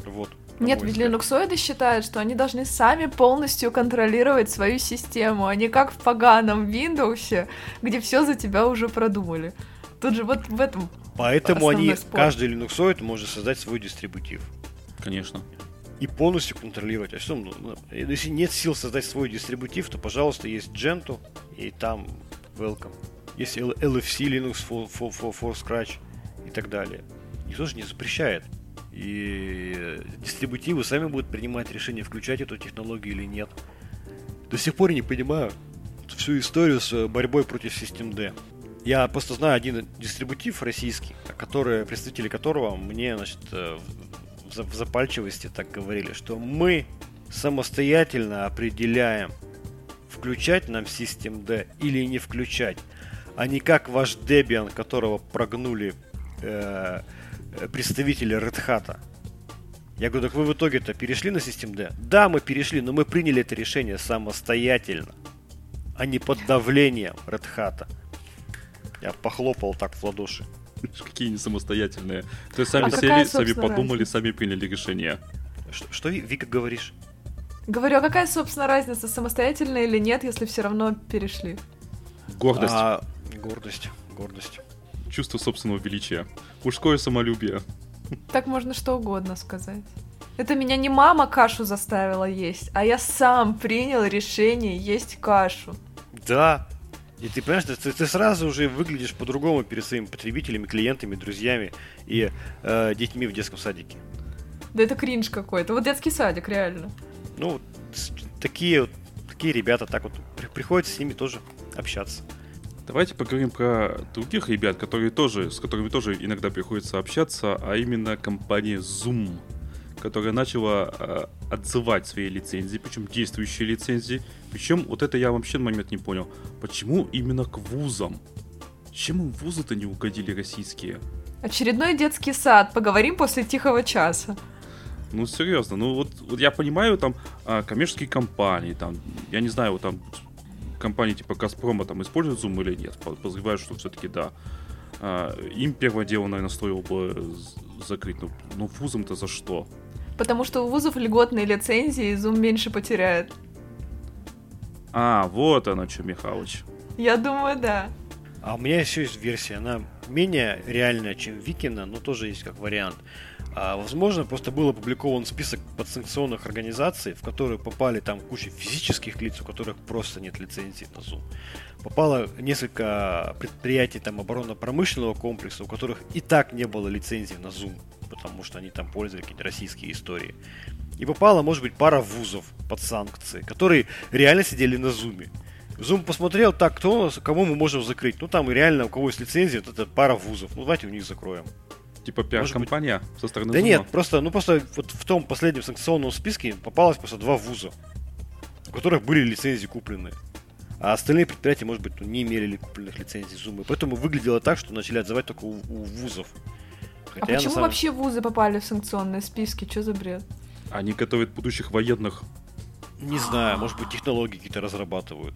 S2: Вот.
S3: Нет, ведь линуксоиды считают, что они должны сами полностью контролировать свою систему, а не как в поганом Windows, где все за тебя уже продумали. Тут же вот в этом
S2: Поэтому они, спор. каждый линуксоид может создать свой дистрибутив.
S1: Конечно.
S2: И полностью контролировать. А что, ну, ну, если нет сил создать свой дистрибутив, то, пожалуйста, есть Gentoo, и там welcome. Есть LFC Linux for, for, for, for Scratch и так далее. Никто же не запрещает. И дистрибутивы сами будут принимать решение, включать эту технологию или нет. До сих пор не понимаю всю историю с борьбой против System я просто знаю один дистрибутив российский, который, представители которого мне, значит, э, в запальчивости так говорили, что мы самостоятельно определяем, включать нам System D или не включать, а не как ваш Debian, которого прогнули э, представители Red Hat. Я говорю, так вы в итоге-то перешли на System D? Да, мы перешли, но мы приняли это решение самостоятельно, а не под давлением Red Hat. Я похлопал так в ладоши.
S1: Какие они самостоятельные. То есть сами а сели, сами подумали, разница? сами приняли решение.
S2: Что, что Вика говоришь?
S3: Говорю, а какая, собственно, разница, самостоятельно или нет, если все равно перешли?
S1: Гордость.
S2: А, гордость, гордость.
S1: Чувство собственного величия. Мужское самолюбие.
S3: Так можно что угодно сказать. Это меня не мама кашу заставила есть, а я сам принял решение есть кашу.
S2: Да, и ты понимаешь, ты, ты сразу уже выглядишь по-другому перед своими потребителями, клиентами, друзьями и э, детьми в детском садике.
S3: Да это кринж какой-то. Вот детский садик, реально.
S2: Ну, такие, такие ребята, так вот, приходится с ними тоже общаться.
S1: Давайте поговорим про других ребят, которые тоже, с которыми тоже иногда приходится общаться, а именно компания Zoom которая начала э, отзывать свои лицензии, причем действующие лицензии. Причем вот это я вообще на момент не понял. Почему именно к вузам? Чем им вузы-то не угодили российские?
S3: Очередной детский сад. Поговорим после тихого часа.
S1: Ну, серьезно, ну вот, вот я понимаю, там, а, коммерческие компании, там, я не знаю, вот там, компании типа Газпрома там используют Zoom или нет. Подозреваю, что все-таки да. А, им первое дело, наверное, стоило бы закрыть. Ну, ну вузам-то за что?
S3: Потому что у вузов льготные лицензии, и Zoom меньше потеряет.
S1: А, вот оно что, Михалыч.
S3: Я думаю, да.
S2: А у меня еще есть версия, она менее реальная, чем Викина, но тоже есть как вариант. А, возможно, просто был опубликован список подсанкционных организаций, в которые попали там куча физических лиц, у которых просто нет лицензии на Zoom. Попало несколько предприятий там оборонно-промышленного комплекса, у которых и так не было лицензии на Zoom потому что они там пользовали какие-то российские истории. И попала, может быть, пара вузов под санкции, которые реально сидели на зуме. Зум посмотрел, так, кто, кому мы можем закрыть. Ну, там реально, у кого есть лицензия, вот это пара вузов. Ну, давайте у них закроем.
S1: Типа пиар-компания со стороны
S2: Да Зума. нет, просто, ну, просто вот в том последнем санкционном списке попалось просто два вуза, у которых были лицензии куплены. А остальные предприятия, может быть, не имели купленных лицензий Zoom. поэтому выглядело так, что начали отзывать только у, у вузов.
S3: Хотя а почему самом... вообще вузы попали в санкционные списки? Что за бред?
S1: Они готовят будущих военных.
S2: Не знаю, может быть, технологии какие-то разрабатывают.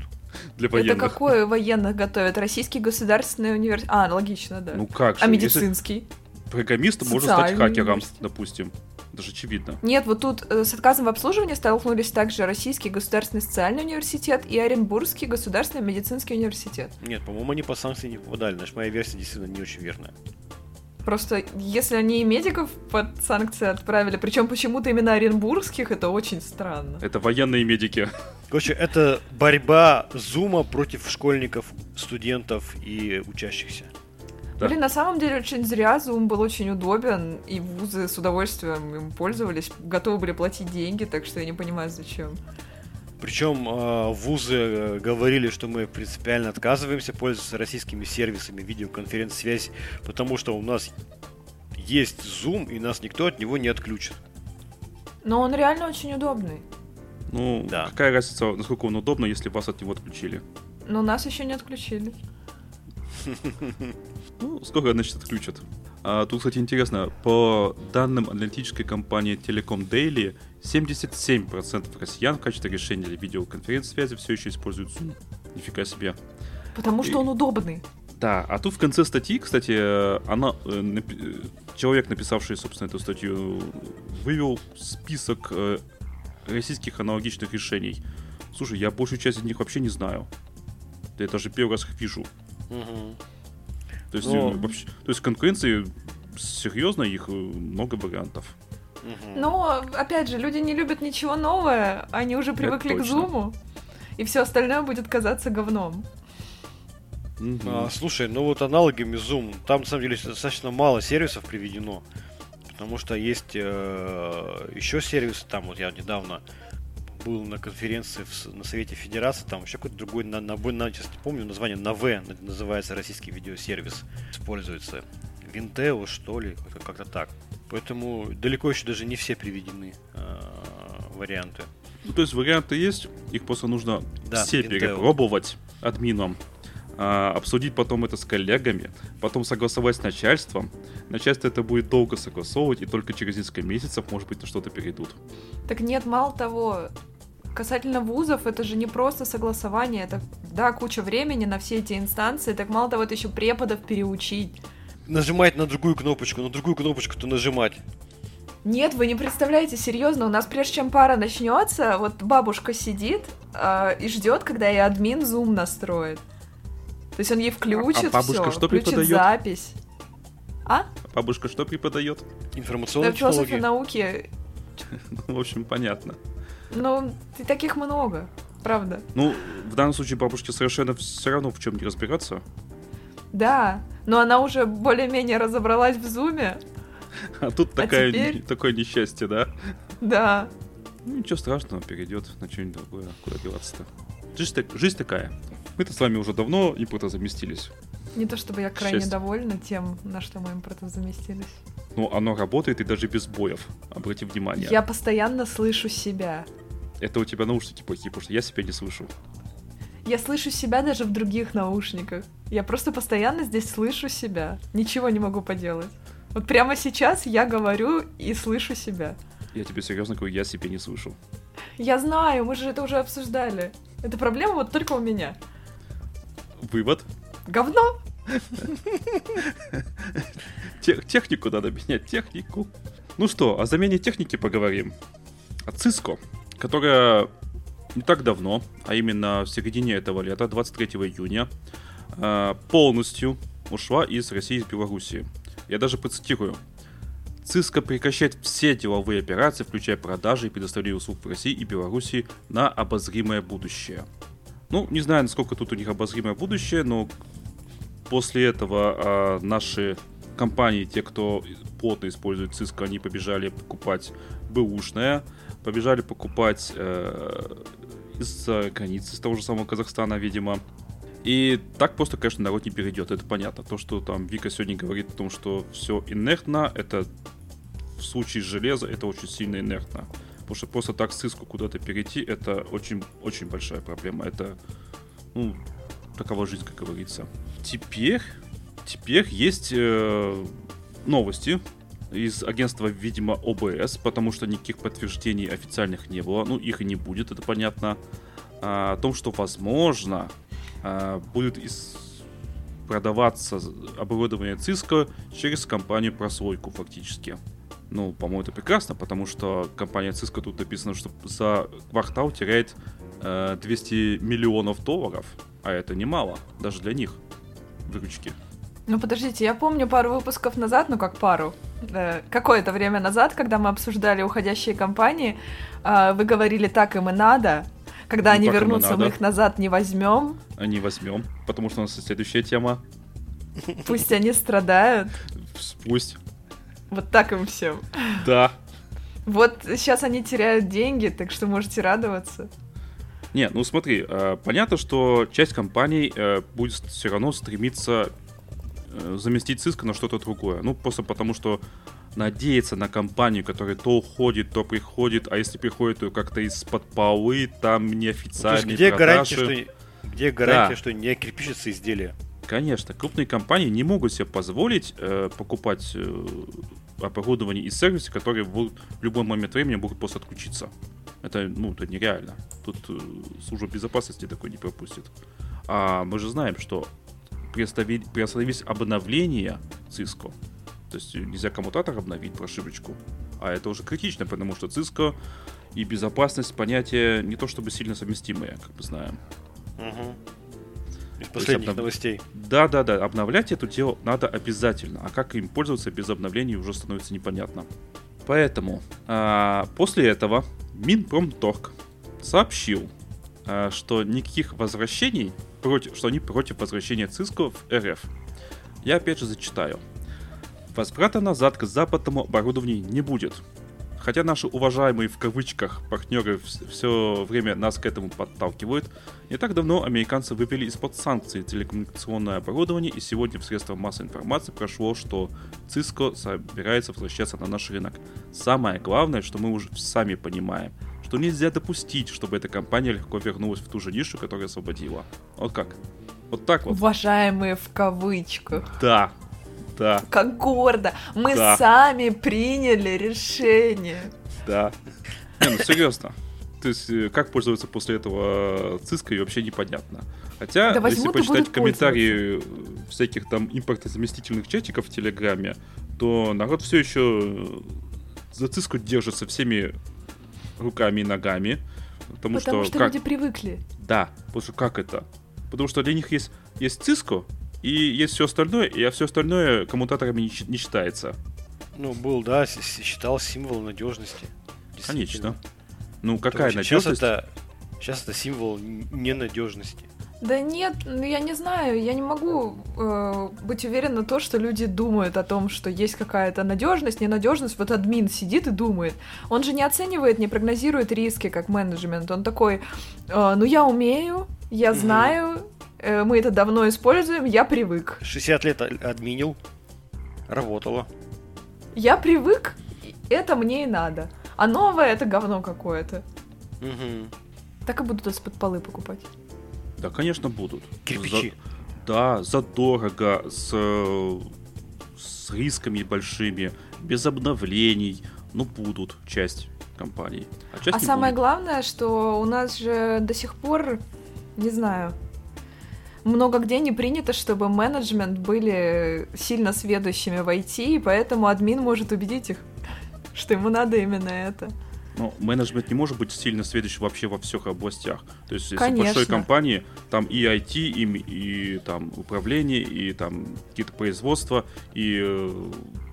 S1: Для военных.
S3: Это какое военных готовят? Российский государственный университет? А, логично, да.
S1: Ну как
S3: же? А медицинский?
S1: программист может стать
S3: Социальный
S1: хакером, допустим. Это же очевидно.
S3: Нет, вот тут э, с отказом в обслуживании столкнулись также Российский государственный социальный университет и Оренбургский государственный медицинский университет.
S2: Нет, по-моему, они по санкции не попадали. Значит, моя версия действительно не очень верная.
S3: Просто если они и медиков под санкции отправили, причем почему-то именно оренбургских, это очень странно.
S1: Это военные медики.
S2: Короче, это борьба Зума против школьников, студентов и учащихся.
S1: Да.
S3: Блин, на самом деле очень зря, Zoom был очень удобен, и вузы с удовольствием им пользовались, готовы были платить деньги, так что я не понимаю, зачем.
S2: Причем э, вузы говорили, что мы принципиально отказываемся пользоваться российскими сервисами видеоконференц-связи, потому что у нас есть Zoom, и нас никто от него не отключит.
S3: Но он реально очень удобный.
S1: Ну,
S2: Да.
S1: какая разница, насколько он удобно, если вас от него отключили?
S3: Но нас еще не отключили.
S1: Ну, скоро, значит, отключат. А, тут, кстати, интересно, по данным аналитической компании Telecom Daily, 77% россиян в качестве решения для видеоконференц-связи все еще используют Zoom. Нифига себе.
S3: Потому
S1: И-
S3: что он удобный.
S1: Да, а тут в конце статьи, кстати, э, она, э, напи- э, человек, написавший, собственно, эту статью, вывел список э, российских аналогичных решений. Слушай, я большую часть из них вообще не знаю. Да я даже первый раз их вижу.
S2: Мгм.
S1: То есть,
S2: Ну.
S1: э, вообще, то есть конкуренции серьезно, их э, много вариантов.
S3: Но, опять же, люди не любят ничего новое, они уже привыкли к зуму, и все остальное будет казаться говном.
S1: Мгм.
S2: А, слушай, ну вот аналогами Zoom, там на самом деле достаточно мало сервисов приведено. Потому что есть э, еще сервисы, там вот я недавно был на конференции в на Совете Федерации, там еще какой-то другой, на, на, на- сейчас не помню название, на В называется российский видеосервис, используется. Винтео, что ли, как- как-то так. Поэтому далеко еще даже не все приведены э, варианты.
S1: Ну, то есть варианты есть, их просто нужно
S2: Да,
S1: все
S2: Intel.
S1: перепробовать админом, а, обсудить потом это с коллегами, потом согласовать с начальством. Начальство это будет долго согласовывать, и только через несколько месяцев, может быть, на что-то перейдут.
S3: Так нет, мало того, касательно вузов, это же не просто согласование, это, да, куча времени на все эти инстанции, так мало того, это еще преподов переучить.
S2: Нажимать на другую кнопочку, на другую кнопочку-то нажимать.
S3: Нет, вы не представляете, серьезно, у нас прежде чем пара начнется, вот бабушка сидит а, и ждет, когда ей админ зум настроит. То есть он ей включит
S1: А- а бабушка
S3: всё,
S1: что
S3: включит
S1: преподает?
S3: запись. А?
S1: Бабушка что преподает?
S2: Информационные
S3: Да,
S2: технологии.
S3: науки. (laughs)
S1: Ну, в общем, понятно.
S3: Ну, и таких много, правда.
S1: Ну, в данном случае бабушке совершенно все равно в чем не разбираться.
S3: Да, но она уже более-менее разобралась в зуме.
S1: А тут
S3: А
S1: такая,
S3: теперь?
S1: такое несчастье, да?
S3: Да.
S1: Ну, ничего страшного, перейдет на что-нибудь другое. Куда деваться-то? Жизнь, так- жизнь такая. Мы-то с вами уже давно импортозаместились.
S3: Не то чтобы я крайне
S1: Счастье.
S3: довольна тем, на что мы импорта заместились.
S1: Но оно работает и даже без боев. Обрати внимание.
S3: Я постоянно слышу себя.
S1: Это у тебя наушники плохие, потому что я себя не слышу.
S3: Я слышу себя даже в других наушниках. Я просто постоянно здесь слышу себя. Ничего не могу поделать. Вот прямо сейчас я говорю и слышу себя.
S1: Я тебе серьезно говорю, я себя не слышу.
S3: Я знаю, мы же это уже обсуждали. Это проблема вот только у меня.
S1: Вывод.
S3: Говно! (laughs)
S1: Тех- технику надо менять, технику. Ну что, о замене техники поговорим. От Cisco, которая не так давно, а именно в середине этого лета, 23 июня, э, полностью ушла из России и Белоруссии. Я даже процитирую. Cisco прекращает все деловые операции, включая продажи и предоставление услуг в России и Белоруссии на обозримое будущее. Ну, не знаю, насколько тут у них обозримое будущее, но после этого а, наши компании, те, кто плотно использует Cisco, они побежали покупать бэушное, побежали покупать э, из-за границы, с того же самого Казахстана, видимо. И так просто, конечно, народ не перейдет, это понятно. То, что там Вика сегодня говорит о том, что все инертно, это в случае железа, это очень сильно инертно. Потому что просто так с Cisco куда-то перейти, это очень, очень большая проблема. Это, ну, такова жизнь, как говорится. Теперь, теперь есть э, новости из агентства, видимо, ОБС, потому что никаких подтверждений официальных не было. Ну, их и не будет, это понятно. А, о том, что, возможно, а, будет из... продаваться оборудование Cisco через компанию прослойку фактически. Ну, по-моему, это прекрасно, потому что компания Cisco тут написано, что за квартал теряет э, 200 миллионов долларов, а это немало, даже для них, выручки.
S3: Ну подождите, я помню пару выпусков назад, ну как пару, э, какое-то время назад, когда мы обсуждали уходящие компании, э, вы говорили, так им и надо, когда
S1: Ну,
S3: они вернутся, мы их назад не возьмем,
S1: А не возьмем, потому что у нас следующая тема.
S3: пусть они страдают,
S1: Пусть.
S3: вот так им всем.
S1: Да.
S3: Вот сейчас они теряют деньги, так что можете радоваться.
S1: Не, ну смотри, э, понятно, что часть компаний э, будет все равно стремиться заместить Cisco на что-то другое. Ну, просто потому что надеяться на компанию, которая то уходит, то приходит, а если приходит, то как-то из-под полы, там
S2: Ну,
S1: неофициальные
S2: где гарантия,
S1: продажи.
S2: что, где гарантия,
S1: Да.
S2: что не кирпичится изделие?
S1: Конечно, крупные компании не могут себе позволить э, покупать э, оборудование и сервисы, которые будут в любой момент времени могут просто отключиться. Это, ну, это нереально. Тут э, служба безопасности такой не пропустит. А мы же знаем, что приостановились обновления Cisco. То есть нельзя коммутатор обновить прошивочку. А это уже критично, потому что Cisco и безопасность понятия не то чтобы сильно совместимые, как мы знаем.
S2: Мгм. Из последних
S1: обнов-
S2: новостей.
S1: Да, да, да, обновлять это дело надо обязательно. А как им пользоваться без обновлений уже становится непонятно. Поэтому а, после этого Минпромторг сообщил, а, что никаких возвращений против, что они против возвращения Cisco в РФ. Я опять же зачитаю. Возврата назад к западному оборудованию не будет. Хотя наши уважаемые в кавычках партнеры все время нас к этому подталкивают, не так давно американцы вывели из-под санкций телекоммуникационное оборудование, и сегодня в средствах массовой информации прошло, что Cisco собирается возвращаться на наш рынок. Самое главное, что мы уже сами понимаем, что нельзя допустить, чтобы эта компания легко вернулась в ту же нишу, которую освободила. Вот как? Вот так вот.
S3: Уважаемые в кавычках.
S1: Да, да,
S3: Как гордо. Мы
S1: Да.
S3: сами приняли решение.
S1: да. Не, ну серьезно. То есть, э, как пользоваться после этого Cisco, и вообще непонятно. Хотя,
S3: Да
S1: если почитать комментарии э, всяких там импортозаместительных чатиков в Телеграме, то народ все еще за Cisco держится всеми руками и ногами. Потому,
S3: Потому
S1: что,
S3: что
S1: как...
S3: люди привыкли.
S1: Да, потому что как это? Потому что для них есть, есть Cisco, и есть все остальное, и все остальное коммутаторами не, не считается.
S2: Ну, был, да, считал символ надежности.
S1: Конечно. Ну,
S2: Только
S1: какая
S2: Сейчас
S1: надежность?
S2: это, сейчас это символ ненадежности.
S3: Да нет, ну я не знаю, я не могу э, быть уверена в то, что люди думают о том, что есть какая-то надежность, ненадежность. Вот админ сидит и думает. Он же не оценивает, не прогнозирует риски как менеджмент. Он такой, «Э, ну я умею, я знаю, э, мы это давно используем, я привык.
S2: 60 лет админил, работало.
S3: Я привык, это мне и надо. А новое это говно какое-то.
S2: Мгм.
S3: Так и будут из-под полы покупать.
S1: Да, конечно, будут.
S2: Кирпичи.
S1: За- да, задорого, с, с рисками большими, без обновлений. Ну, будут часть компаний. А, часть
S3: А
S1: не
S3: самое
S1: будет.
S3: главное, что у нас же до сих пор, не знаю, много где не принято, чтобы менеджмент были сильно сведущими в IT, и поэтому админ может убедить их, что ему надо именно это.
S1: Ну, менеджмент не может быть сильно следующим вообще во всех областях. То есть, если в
S3: Конечно.
S1: большой компании, там и IT, и, и там управление, и там какие-то производства, и э,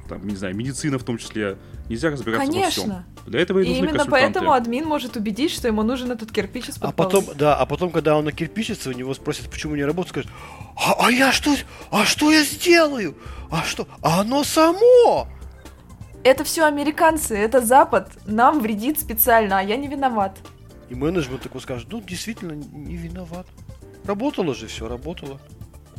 S1: там, не знаю, медицина в том числе. Нельзя разбираться во всем.
S3: Конечно.
S1: Для этого и
S3: И
S1: нужны
S3: именно поэтому админ может убедить, что ему нужен этот кирпич
S2: А потом, да, а потом, когда он накирпичится, у него спросят, почему не работает, скажет, а, а я что, а что я сделаю? А что? А оно само!
S3: Это все американцы, это Запад нам вредит специально, а я не виноват.
S2: И менеджмент такой скажет, ну, действительно, не виноват. Работало же все, работало.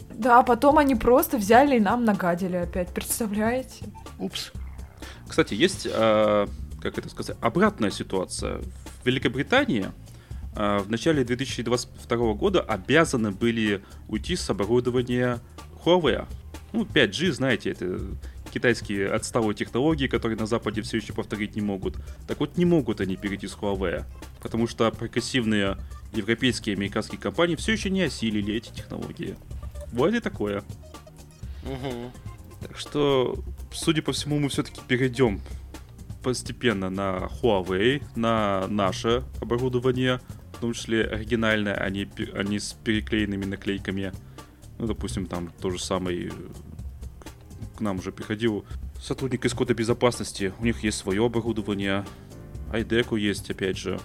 S3: Да, а потом они просто взяли и нам нагадили опять, представляете?
S2: Упс.
S1: Кстати, есть, э, как это сказать, обратная ситуация. В Великобритании э, в начале 2022 года обязаны были уйти с оборудования Huawei. Ну, 5G, знаете, это китайские отсталые технологии, которые на Западе все еще повторить не могут. Так вот, не могут они перейти с Huawei, потому что прогрессивные европейские и американские компании все еще не осилили эти технологии. Бывает и такое.
S2: Угу.
S1: Так что, судя по всему, мы все-таки перейдем постепенно на Huawei, на наше оборудование, в том числе оригинальное, а не, а не с переклеенными наклейками. Ну, допустим, там то же самое э, к нам уже приходил сотрудник из кода безопасности. У них есть свое оборудование. iDeco есть, опять же.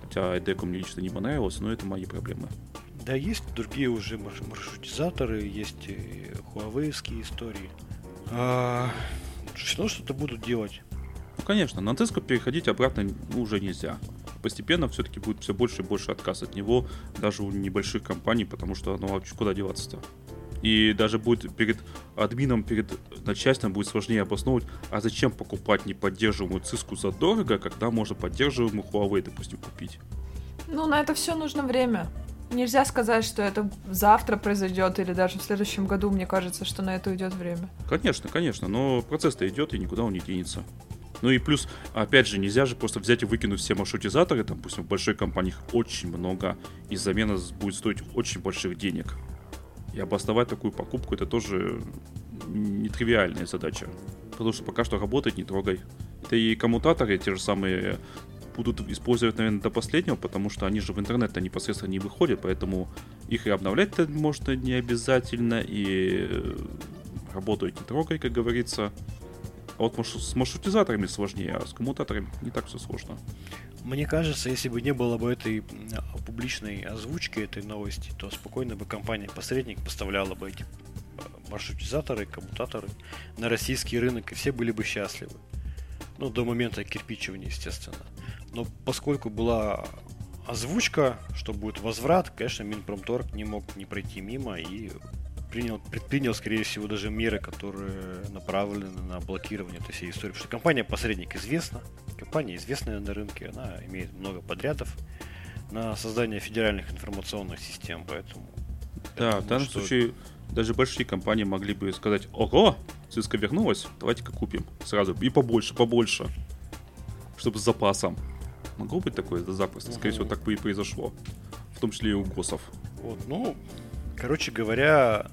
S1: Хотя iDeco мне лично не понравилось, но это мои проблемы.
S2: Да, есть другие уже марш- маршрутизаторы, есть и хуавейские истории. А, все что-то будут делать.
S1: Ну, конечно, на Tesco переходить обратно уже нельзя. Постепенно все-таки будет все больше и больше отказ от него, даже у небольших компаний, потому что ну а куда деваться-то? И даже будет перед админом, перед начальством будет сложнее обосновывать, а зачем покупать неподдерживаемую циску задорого, когда можно поддерживаемую Huawei, допустим, купить.
S3: Ну, на это все нужно время. Нельзя сказать, что это завтра произойдет или даже в следующем году. Мне кажется, что на это уйдет время.
S1: Конечно, конечно, но процесс-то идет и никуда он не денется. Ну и плюс, опять же, нельзя же просто взять и выкинуть все маршрутизаторы, там, допустим, в большой компании их очень много, и замена будет стоить очень больших денег. И обосновать такую покупку это тоже нетривиальная задача. Потому что пока что работает, не трогай. Это и коммутаторы те же самые будут использовать, наверное, до последнего, потому что они же в интернет-то непосредственно не выходят, поэтому их и обновлять-то можно не обязательно, и э, работают не трогай, как говорится. А вот с маршрутизаторами сложнее, а с коммутаторами не так все сложно.
S2: Мне кажется, если бы не было бы этой публичной озвучки этой новости, то спокойно бы компания-посредник поставляла бы эти а, маршрутизаторы, коммутаторы на российский рынок, и все были бы счастливы. Ну, до момента кирпичивания, естественно. Но поскольку была озвучка, что будет возврат, конечно, Минпромторг не мог не пройти мимо и принял, предпринял, скорее всего, даже меры, которые направлены на блокирование этой всей истории. Потому что компания-посредник известна, компания известная на рынке, она имеет много подрядов на создание федеральных информационных систем, поэтому...
S1: Да,
S2: думаю,
S1: в данном
S2: что-
S1: случае даже большие компании могли бы сказать, ого, Cisco вернулась, давайте-ка купим сразу. И побольше, побольше. Чтобы с запасом. Могло быть такое да, запросто. Скорее всего, так бы и произошло. В том числе и у ГОСов.
S2: Вот, ну, короче говоря,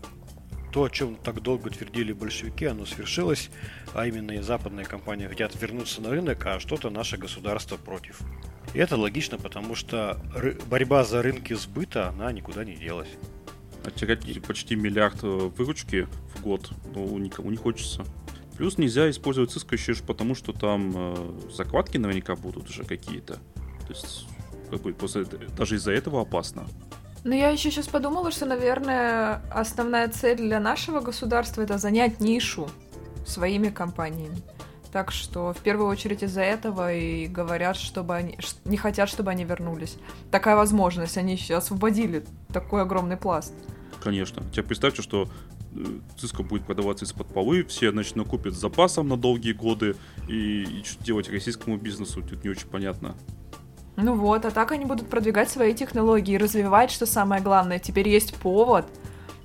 S2: то, о чем так долго твердили большевики, оно свершилось, а именно и западные компании хотят вернуться на рынок, а что-то наше государство против. И это логично, потому что борьба за рынки сбыта, она никуда не делась.
S1: А терять почти миллиард э, выручки в год, ну, никому не хочется. Плюс нельзя использовать Cisco еще потому, что там э, закладки наверняка будут уже какие-то. То есть, как бы, после даже из-за этого опасно.
S3: Но я еще сейчас подумала, что, наверное, основная цель для нашего государства это занять нишу своими компаниями. Так что в первую очередь из-за этого и говорят, чтобы они не хотят, чтобы они вернулись. Такая возможность, они щ- освободили такой огромный пласт.
S1: Конечно. Теперь представьте, что э, Cisco будет продаваться из-под полы, все, значит, накупят с запасом на долгие годы, и, и что делать российскому бизнесу, тут не очень понятно.
S3: Ну вот, а так они будут продвигать свои технологии и развивать, что самое главное. Теперь есть повод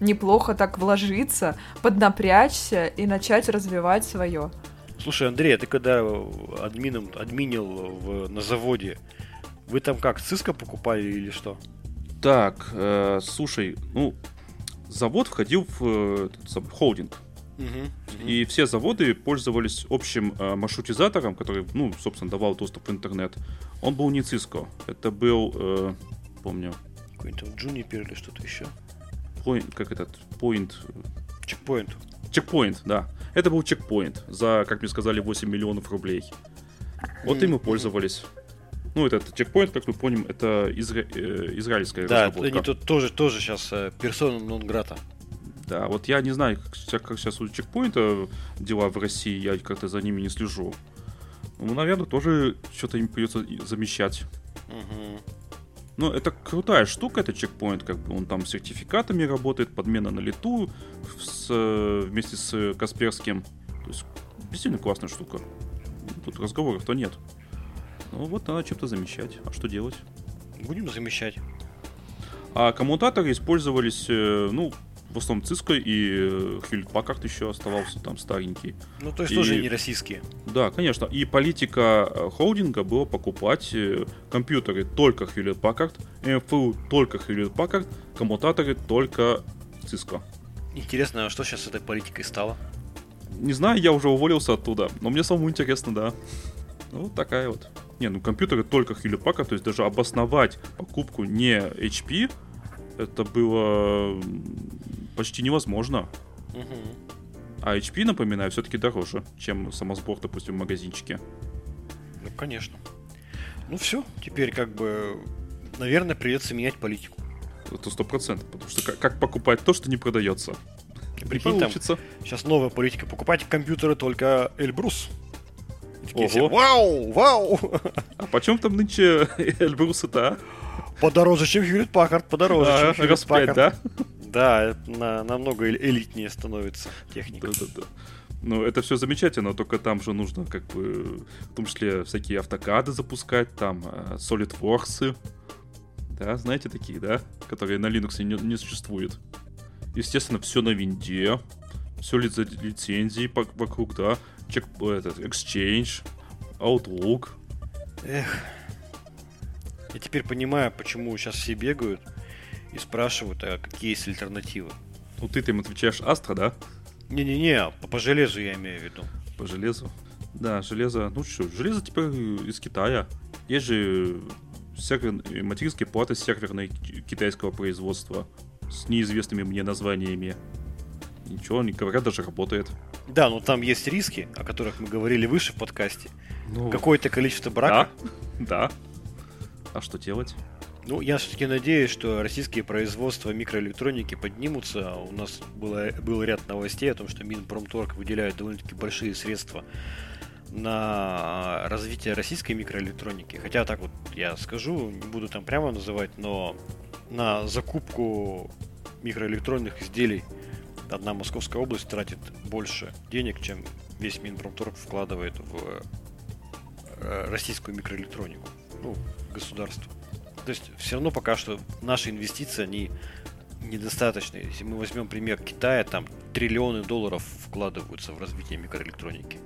S3: неплохо так вложиться, поднапрячься и начать развивать свое.
S2: Слушай, Андрей, а ты когда админом, админил в- на заводе, вы там как, Cisco покупали или что?
S1: Так, э, слушай, ну, завод входил в э, этот самый И все заводы пользовались общим э, маршрутизатором, который, ну, собственно, давал доступ в интернет. Он был не Cisco. Это был, э, помню,
S2: Какой-нибудь там Juniper или что-то еще?
S1: Point, как этот, Point,
S2: Чекпоинт.
S1: Чекпоинт, да. Это был чекпоинт за, как мне сказали, 8 миллионов рублей. Вот им и пользовались. Ну, этот чекпоинт, как мы помним, это изра- э, израильская
S2: Да,
S1: разработка.
S2: они тут тоже, тоже сейчас персона нон грата.
S1: Да, вот я не знаю, как, как сейчас у чекпоинта дела в России, я как-то за ними не слежу. Ну, наверное, тоже что-то им придется замещать. Но это крутая штука, это чекпоинт, как бы он там с сертификатами работает, подмена на лету с, вместе с Касперским. То есть действительно классная штука. Тут разговоров-то нет. Ну вот надо чем-то замещать. А что делать?
S2: Будем замещать.
S1: А коммутаторы использовались, э, ну, в основном Cisco и Хьюлит Паккард еще оставался там старенький.
S2: Ну, то есть
S1: И-
S2: тоже не российские.
S1: Да, конечно. И политика э, холдинга была покупать э, компьютеры только Hewlett Packard, МФУ только Hewlett Packard, коммутаторы только Cisco.
S2: Интересно, а что сейчас с этой политикой стало?
S1: Не знаю, я уже уволился оттуда, но мне самому интересно, да. Ну, вот такая вот. Не, ну компьютеры только Hewlett Packard, то есть даже обосновать покупку не HP, это было почти невозможно.
S2: Угу.
S1: А HP, напоминаю, все-таки дороже, чем самосбор, допустим, в магазинчике.
S2: Ну, конечно. Ну все, теперь как бы, наверное, придется менять политику.
S1: Это сто процентов, потому что как, как покупать то, что не продается?
S2: Прикинь,
S1: не
S2: там
S1: получится.
S2: сейчас новая политика. Покупать компьютеры только Эльбрус. Такие
S1: Ого.
S2: все, вау, вау!
S1: А почем там нынче (laughs) Эльбрус-то, а?
S2: Подороже, чем Хьюлит Паккард, подороже,
S1: А,
S2: чем
S1: пять,
S2: Packard.
S1: да?
S2: Да, на- намного элитнее становится техника.
S1: Да-да-да. Ну, это все замечательно, только там же нужно, как бы, в том числе всякие автокады запускать, там, э, SolidWorks, да, знаете такие, да, которые на Linux не, не существует. Естественно, все на винде, все лицензии по- вокруг, да, чек, этот, Exchange, Outlook.
S2: Эх. Я теперь понимаю, почему сейчас все бегают и спрашивают, а какие есть альтернативы.
S1: Ну, ты им отвечаешь Astra, да,
S2: Не-не-не, по, по железу я имею в виду.
S1: по железу. Да, железо, ну что, железо теперь из Китая. Есть же сервер, э, материнские платы серверные ки- китайского производства с неизвестными мне названиями. Ничего, не говорят, даже работает.
S2: Да, но там есть риски, о которых мы говорили выше в подкасте.
S1: Ну,
S2: Какое-то количество брака.
S1: Да, да. А что делать?
S2: Ну, я все-таки надеюсь, что российские производства микроэлектроники поднимутся. У нас было, был ряд новостей о том, что Минпромторг выделяет довольно-таки большие средства на развитие российской микроэлектроники. Хотя так вот я скажу, не буду там прямо называть, но на закупку микроэлектронных изделий одна Московская область тратит больше денег, чем весь Минпромторг вкладывает в э, российскую микроэлектронику. Ну, государство. То есть все равно пока что наши инвестиции, они недостаточны. Если мы возьмем пример Китая, там триллионы долларов вкладываются в развитие микроэлектроники.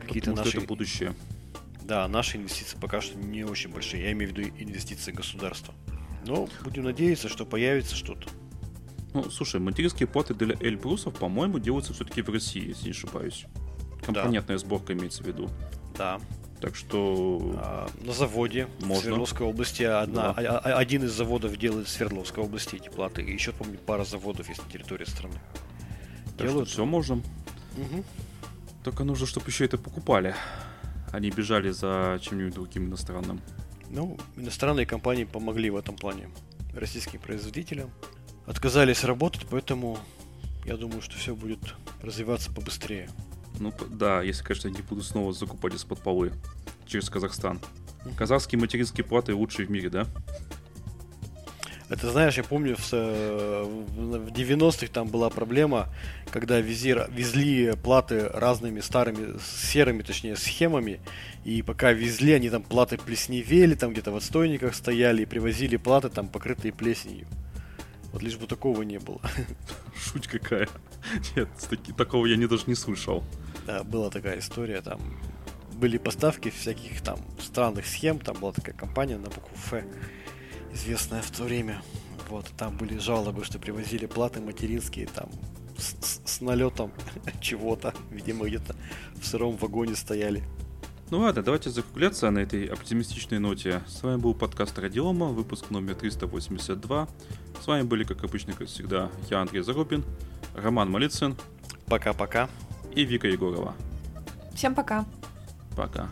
S2: Какие-то наши,
S1: это будущее.
S2: да, наши инвестиции пока что не очень большие. Я имею в виду инвестиции государства. Но будем надеяться, что появится что-то.
S1: Ну, слушай, материнские платы для Эльбрусов, по-моему, делаются все-таки в России, если не ошибаюсь. Компонентная сборка имеется в виду.
S2: Да.
S1: Так что...
S2: А, на заводе в
S1: Можно.
S2: Свердловской области одна,
S1: Да.
S2: а- а- один из заводов делает в Свердловской области эти платы. И еще, помню, пара заводов есть на территории страны.
S1: Так
S2: делают.
S1: все можем.
S2: Мгм.
S1: Только нужно, чтобы еще это покупали. Они бежали за чем-нибудь другим иностранным.
S2: Ну, иностранные компании помогли в этом плане российским производителям. Отказались работать, поэтому я думаю, что все будет развиваться побыстрее.
S1: Ну, да, если, конечно, не буду снова закупать из-под полы через Казахстан. Казахские материнские платы лучшие в мире, да?
S2: Это знаешь, я помню, в, э, в в 90-х там была проблема, когда вези- везли платы разными старыми, серыми, точнее, схемами, и пока везли, они там платы плесневели, там где-то в отстойниках стояли, и привозили платы там покрытые плесенью. Вот лишь бы такого не было. (laughs)
S1: Шуть какая. Нет, таки- такого я не, даже не слышал.
S2: Да, была такая история, там были поставки всяких там странных схем, там была такая компания на букву Ф, известная в то время. Вот, там были жалобы, что привозили платы материнские там с, с- с налетом (laughs) чего-то, видимо, где-то в сыром вагоне стояли.
S1: Ну ладно, давайте закругляться на этой оптимистичной ноте. С вами был подкаст Радиома, выпуск номер 382. С вами были, как обычно, как всегда, я, Андрей Зарубин, Роман Малицын
S2: Пока-пока.
S1: и Вика Егорова.
S3: Всем пока.
S1: Пока.